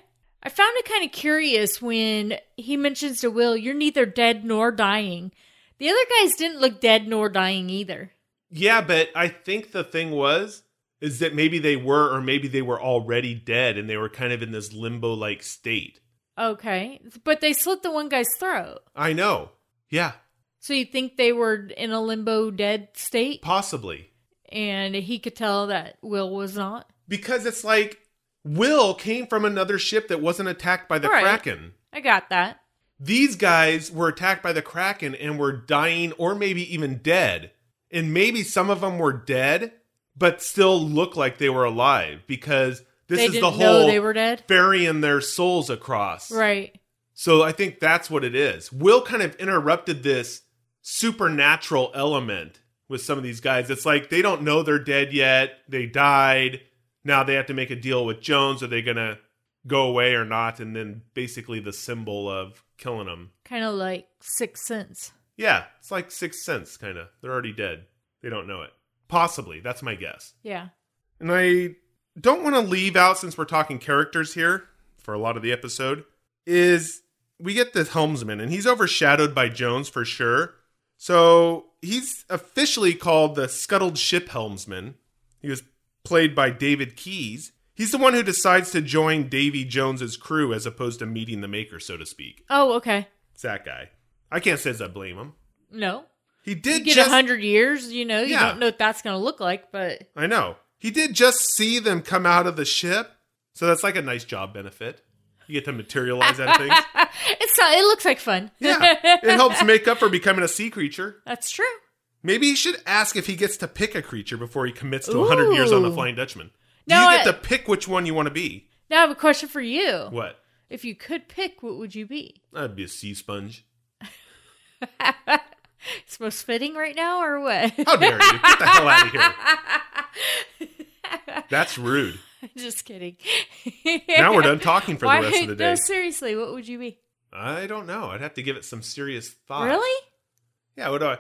[SPEAKER 2] I found it kind of curious when he mentions to Will, "You're neither dead nor dying." The other guys didn't look dead nor dying either.
[SPEAKER 1] Yeah, but I think the thing was is that maybe they were or maybe they were already dead and they were kind of in this limbo like state.
[SPEAKER 2] Okay, but they slit the one guy's throat.
[SPEAKER 1] I know. Yeah,
[SPEAKER 2] So you think they were in a limbo dead state,
[SPEAKER 1] possibly.
[SPEAKER 2] and he could tell that Will was not.
[SPEAKER 1] Because it's like Will came from another ship that wasn't attacked by the
[SPEAKER 2] Right.
[SPEAKER 1] Kraken.
[SPEAKER 2] I got that.
[SPEAKER 1] These guys were attacked by the Kraken and were dying or maybe even dead. And maybe some of them were dead, but still look like they were alive because this
[SPEAKER 2] they
[SPEAKER 1] is the whole
[SPEAKER 2] they were dead.
[SPEAKER 1] ferrying their souls across.
[SPEAKER 2] Right.
[SPEAKER 1] So I think that's what it is. Will kind of interrupted this supernatural element with some of these guys. It's like they don't know they're dead yet. They died. Now they have to make a deal with Jones. Are they going to go away or not? And then basically the symbol of killing them.
[SPEAKER 2] Kind of like Sixth Sense.
[SPEAKER 1] Yeah, it's like Sixth Sense, kind of. They're already dead. They don't know it. Possibly. That's my guess.
[SPEAKER 2] Yeah.
[SPEAKER 1] And I don't want to leave out, since we're talking characters here for a lot of the episode, is we get the helmsman, and he's overshadowed by Jones for sure. So he's officially called the Scuttled Ship Helmsman. He was played by David Keyes. He's the one who decides to join Davy Jones's crew as opposed to meeting the maker, so to speak.
[SPEAKER 2] Oh, okay.
[SPEAKER 1] It's that guy. I can't say as I blame him.
[SPEAKER 2] No.
[SPEAKER 1] He
[SPEAKER 2] You
[SPEAKER 1] did
[SPEAKER 2] get a
[SPEAKER 1] just
[SPEAKER 2] hundred years, you know, you
[SPEAKER 1] Yeah.
[SPEAKER 2] don't know what that's gonna look like, but
[SPEAKER 1] I know. He did just see them come out of the ship. So that's like a nice job benefit. You get to materialize out of things.
[SPEAKER 2] it's not, it looks like fun.
[SPEAKER 1] Yeah. It helps make up for becoming a sea creature.
[SPEAKER 2] That's true.
[SPEAKER 1] Maybe he should ask if he gets to pick a creature before he commits to 100 years on the Flying Dutchman. Do
[SPEAKER 2] No,
[SPEAKER 1] you get
[SPEAKER 2] I-
[SPEAKER 1] to pick which one you want to be?
[SPEAKER 2] Now I have a question for you.
[SPEAKER 1] What?
[SPEAKER 2] If you could pick, what would you be?
[SPEAKER 1] I'd be a sea sponge.
[SPEAKER 2] It's most fitting right now, or what?
[SPEAKER 1] How dare you? Get the hell out of here. That's rude.
[SPEAKER 2] Just kidding.
[SPEAKER 1] Now we're done talking for
[SPEAKER 2] Why-
[SPEAKER 1] the rest of the day.
[SPEAKER 2] No, seriously, what would you be?
[SPEAKER 1] I don't know. I'd have to give it some serious thought.
[SPEAKER 2] Really?
[SPEAKER 1] Yeah, what do I?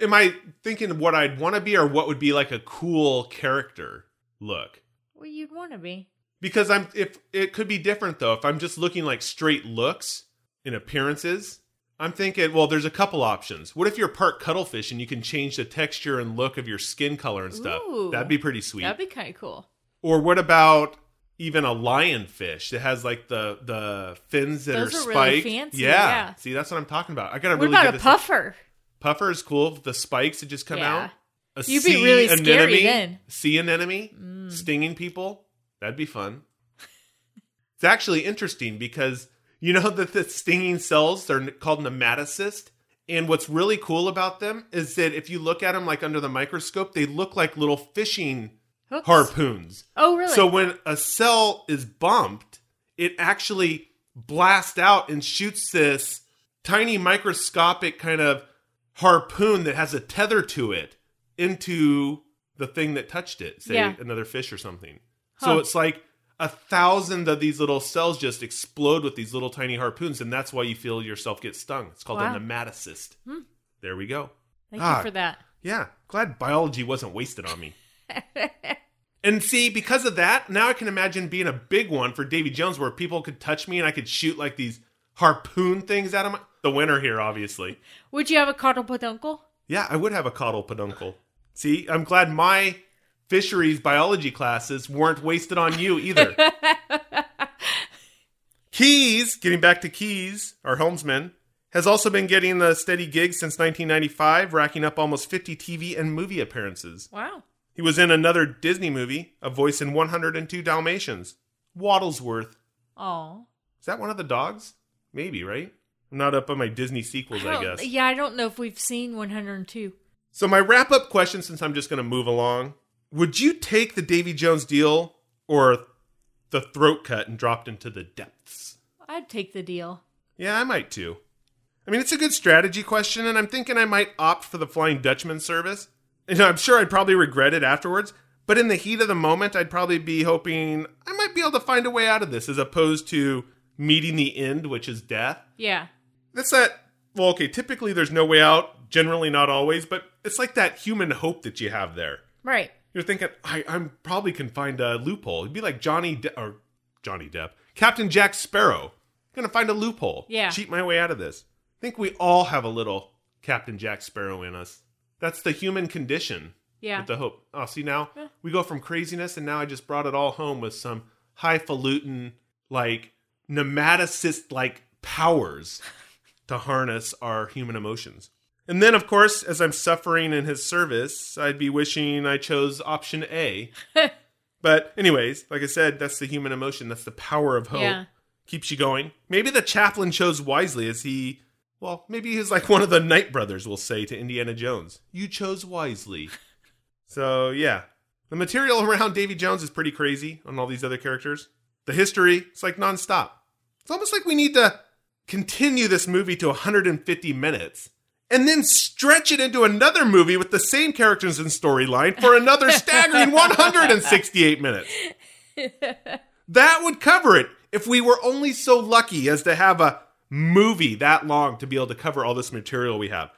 [SPEAKER 1] Am I thinking what I'd want to be, or what would be like a cool character look?
[SPEAKER 2] What you'd want to be?
[SPEAKER 1] Because I'm if it could be different though. If I'm just looking like straight looks and appearances, I'm thinking, well, there's a couple options. What if you're part cuttlefish and you can change the texture and look of your skin color and stuff?
[SPEAKER 2] Ooh.
[SPEAKER 1] That'd be pretty sweet.
[SPEAKER 2] That'd be kind of cool.
[SPEAKER 1] Or what about even a lionfish that has like the the fins that
[SPEAKER 2] Those
[SPEAKER 1] are
[SPEAKER 2] are really fancy,
[SPEAKER 1] yeah.
[SPEAKER 2] yeah.
[SPEAKER 1] See, that's what I'm talking about. I gotta
[SPEAKER 2] What
[SPEAKER 1] really
[SPEAKER 2] about
[SPEAKER 1] get
[SPEAKER 2] a puffer?
[SPEAKER 1] Puffer is cool. The spikes that just come
[SPEAKER 2] Yeah.
[SPEAKER 1] out. A
[SPEAKER 2] You'd be
[SPEAKER 1] sea
[SPEAKER 2] really scary
[SPEAKER 1] anemone,
[SPEAKER 2] then. Mm.
[SPEAKER 1] Sea anemone stinging people. That'd be fun. it's actually interesting because you know that the stinging cells they're called nematocyst, and what's really cool about them is that if you look at them like under the microscope, they look like little fishing
[SPEAKER 2] Hooks?
[SPEAKER 1] harpoons.
[SPEAKER 2] Oh, really?
[SPEAKER 1] So when a cell is bumped, it actually blasts out and shoots this tiny microscopic kind of harpoon that has a tether to it into the thing that touched it, say
[SPEAKER 2] Yeah.
[SPEAKER 1] another fish or something.
[SPEAKER 2] Huh.
[SPEAKER 1] So it's like a thousand of these little cells just explode with these little tiny harpoons, and that's why you feel yourself get stung. It's called
[SPEAKER 2] Wow.
[SPEAKER 1] a nematocyst. There we go.
[SPEAKER 2] Thank
[SPEAKER 1] Ah.
[SPEAKER 2] you for that.
[SPEAKER 1] Yeah, glad biology wasn't wasted on me. and see, because of that, now I can imagine being a big one for Davy Jones where people could touch me and I could shoot like these harpoon things out of my. The winner here, obviously.
[SPEAKER 2] Would you have a caudal peduncle?
[SPEAKER 1] Yeah, I would have a caudal peduncle. See, I'm glad my fisheries biology classes weren't wasted on you either. Keyes, getting back to Keyes, our helmsman, has also been getting the steady gig since 1995, racking up almost 50 TV and movie appearances.
[SPEAKER 2] Wow.
[SPEAKER 1] He was in another Disney movie, a voice in 102 Dalmatians. Waddlesworth.
[SPEAKER 2] Oh.
[SPEAKER 1] Is that one of the dogs? Maybe, right? I'm not up on my Disney sequels, I, guess.
[SPEAKER 2] Yeah, I don't know if we've seen 102.
[SPEAKER 1] So my wrap up question, since I'm just going to move along, would you take the Davy Jones deal or the throat cut and dropped into the depths?
[SPEAKER 2] I'd take the deal.
[SPEAKER 1] Yeah, I might too. I mean, it's a good strategy question, and I'm thinking I might opt for the Flying Dutchman service. You know, I'm sure I'd probably regret it afterwards, but in the heat of the moment, I'd probably be hoping I might be able to find a way out of this as opposed to meeting the end, which is death.
[SPEAKER 2] Yeah.
[SPEAKER 1] That's that. Well, okay, typically there's no way out, generally not always, but it's like that human hope that you have there.
[SPEAKER 2] Right.
[SPEAKER 1] You're thinking, I, I'm probably can find a loophole. It'd be like Johnny De- or Johnny Depp, Captain Jack Sparrow. Gonna find a loophole.
[SPEAKER 2] Yeah.
[SPEAKER 1] cheat my way out of this. I think we all have a little Captain Jack Sparrow in us. That's the human condition.
[SPEAKER 2] Yeah.
[SPEAKER 1] With the hope. Oh, see now we go from craziness, and now I just brought it all home with some highfalutin, like nematocyst like powers to harness our human emotions. And then, of course, as I'm suffering in his service, I'd be wishing I chose option A. but, anyways, like I said, that's the human emotion. That's the power of hope.
[SPEAKER 2] Yeah.
[SPEAKER 1] Keeps you going. Maybe the chaplain chose wisely as he, well, maybe he's like one of the Knight brothers will say to Indiana Jones, You chose wisely. so, yeah. The material around Davy Jones is pretty crazy on all these other characters. The history, it's like nonstop. It's almost like we need to continue this movie to 150 minutes and then stretch it into another movie with the same characters and storyline for another staggering 168 minutes. That would cover it if we were only so lucky as to have a movie that long to be able to cover all this material we have.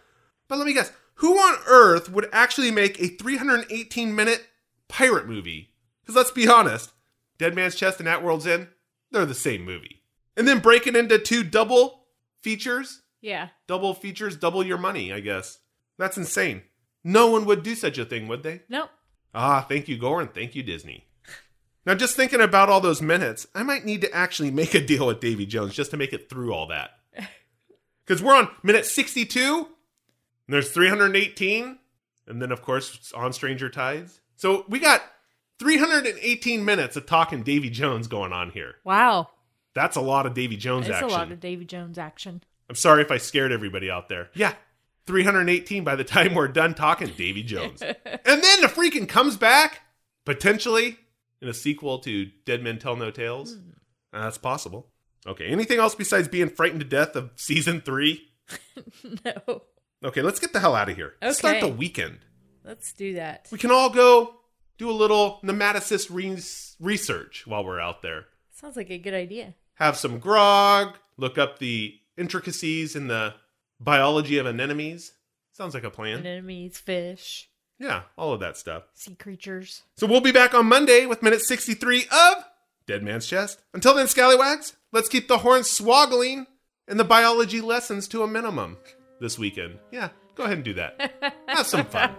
[SPEAKER 1] But let me guess, who on earth would actually make a 318 minute pirate movie? Because let's be honest, Dead Man's Chest and At World's End, they're the same movie. And then break it into two double features,
[SPEAKER 2] Yeah.
[SPEAKER 1] double features, double your money, I guess. That's insane. No one would do such a thing, would they?
[SPEAKER 2] Nope.
[SPEAKER 1] Ah, thank you, Gore, and thank you, Disney. Now, just thinking about all those minutes, I might need to actually make a deal with Davy Jones just to make it through all that. Because we're on minute 62, and there's 318, and then, of course, it's on Stranger Tides. So we got 318 minutes of talking Davy Jones going on here.
[SPEAKER 2] Wow.
[SPEAKER 1] That's a lot of Davy Jones
[SPEAKER 2] It's
[SPEAKER 1] action.
[SPEAKER 2] a lot of Davy Jones action.
[SPEAKER 1] I'm sorry if I scared everybody out there. Yeah, 318 by the time we're done talking Davy Jones. and then the freaking comes back, potentially, in a sequel to Dead Men Tell No Tales. Uh, that's possible. Okay, anything else besides being frightened to death of season three?
[SPEAKER 2] No.
[SPEAKER 1] Okay, let's get the hell out of here. Let's Start the weekend.
[SPEAKER 2] Let's do that.
[SPEAKER 1] We can all go do a little nematocyst re- research while we're out there.
[SPEAKER 2] Sounds like a good idea.
[SPEAKER 1] have some grog, look up the intricacies in the biology of anemones. Sounds like a plan.
[SPEAKER 2] Anemones, fish,
[SPEAKER 1] Yeah, all of that stuff.
[SPEAKER 2] sea creatures.
[SPEAKER 1] So we'll be back on Monday with minute 63 of Dead Man's Chest. Until then, Scallywags, let's keep the horns swoggling and the biology lessons to a minimum this weekend. Yeah, go ahead and do that. Have some fun.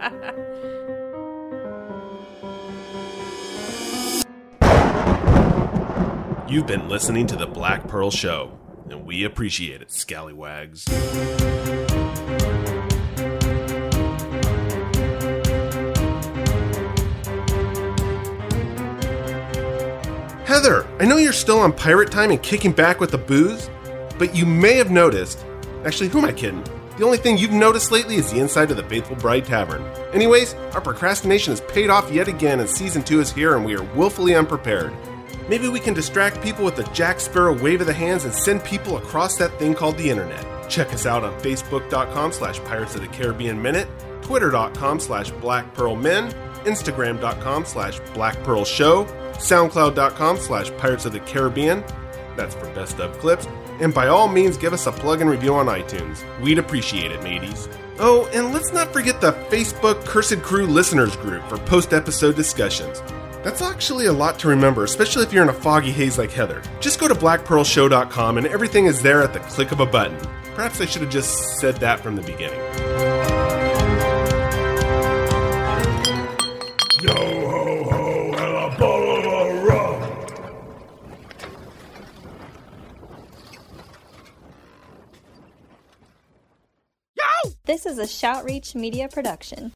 [SPEAKER 1] You've been listening to the Black Pearl Show, and we appreciate it, Scallywags. Heather, I know you're still on pirate time and kicking back with the booze, but you may have noticed. Actually, who am I kidding? The only thing you've noticed lately is the inside of the Faithful Bride Tavern. Anyways, our procrastination has paid off yet again, and season two is here, and we are willfully unprepared. Maybe we can distract people with a Jack Sparrow wave of the hands and send people across that thing called the internet. Check us out on Facebook.com slash Pirates of the Caribbean Minute, Twitter.com slash Black Pearl Men, Instagram.com slash Black Pearl Show, SoundCloud.com slash Pirates of the Caribbean, that's for best of clips, and by all means give us a plug and review on iTunes. We'd appreciate it, mateys. Oh, and let's not forget the Facebook Cursed Crew listeners group for post episode discussions. That's actually a lot to remember, especially if you're in a foggy haze like Heather. Just go to blackpearlshow.com and everything is there at the click of a button. Perhaps I should have just said that from the beginning.
[SPEAKER 4] Yo ho ho and a bottle of rum.
[SPEAKER 5] This is a Shoutreach Media production.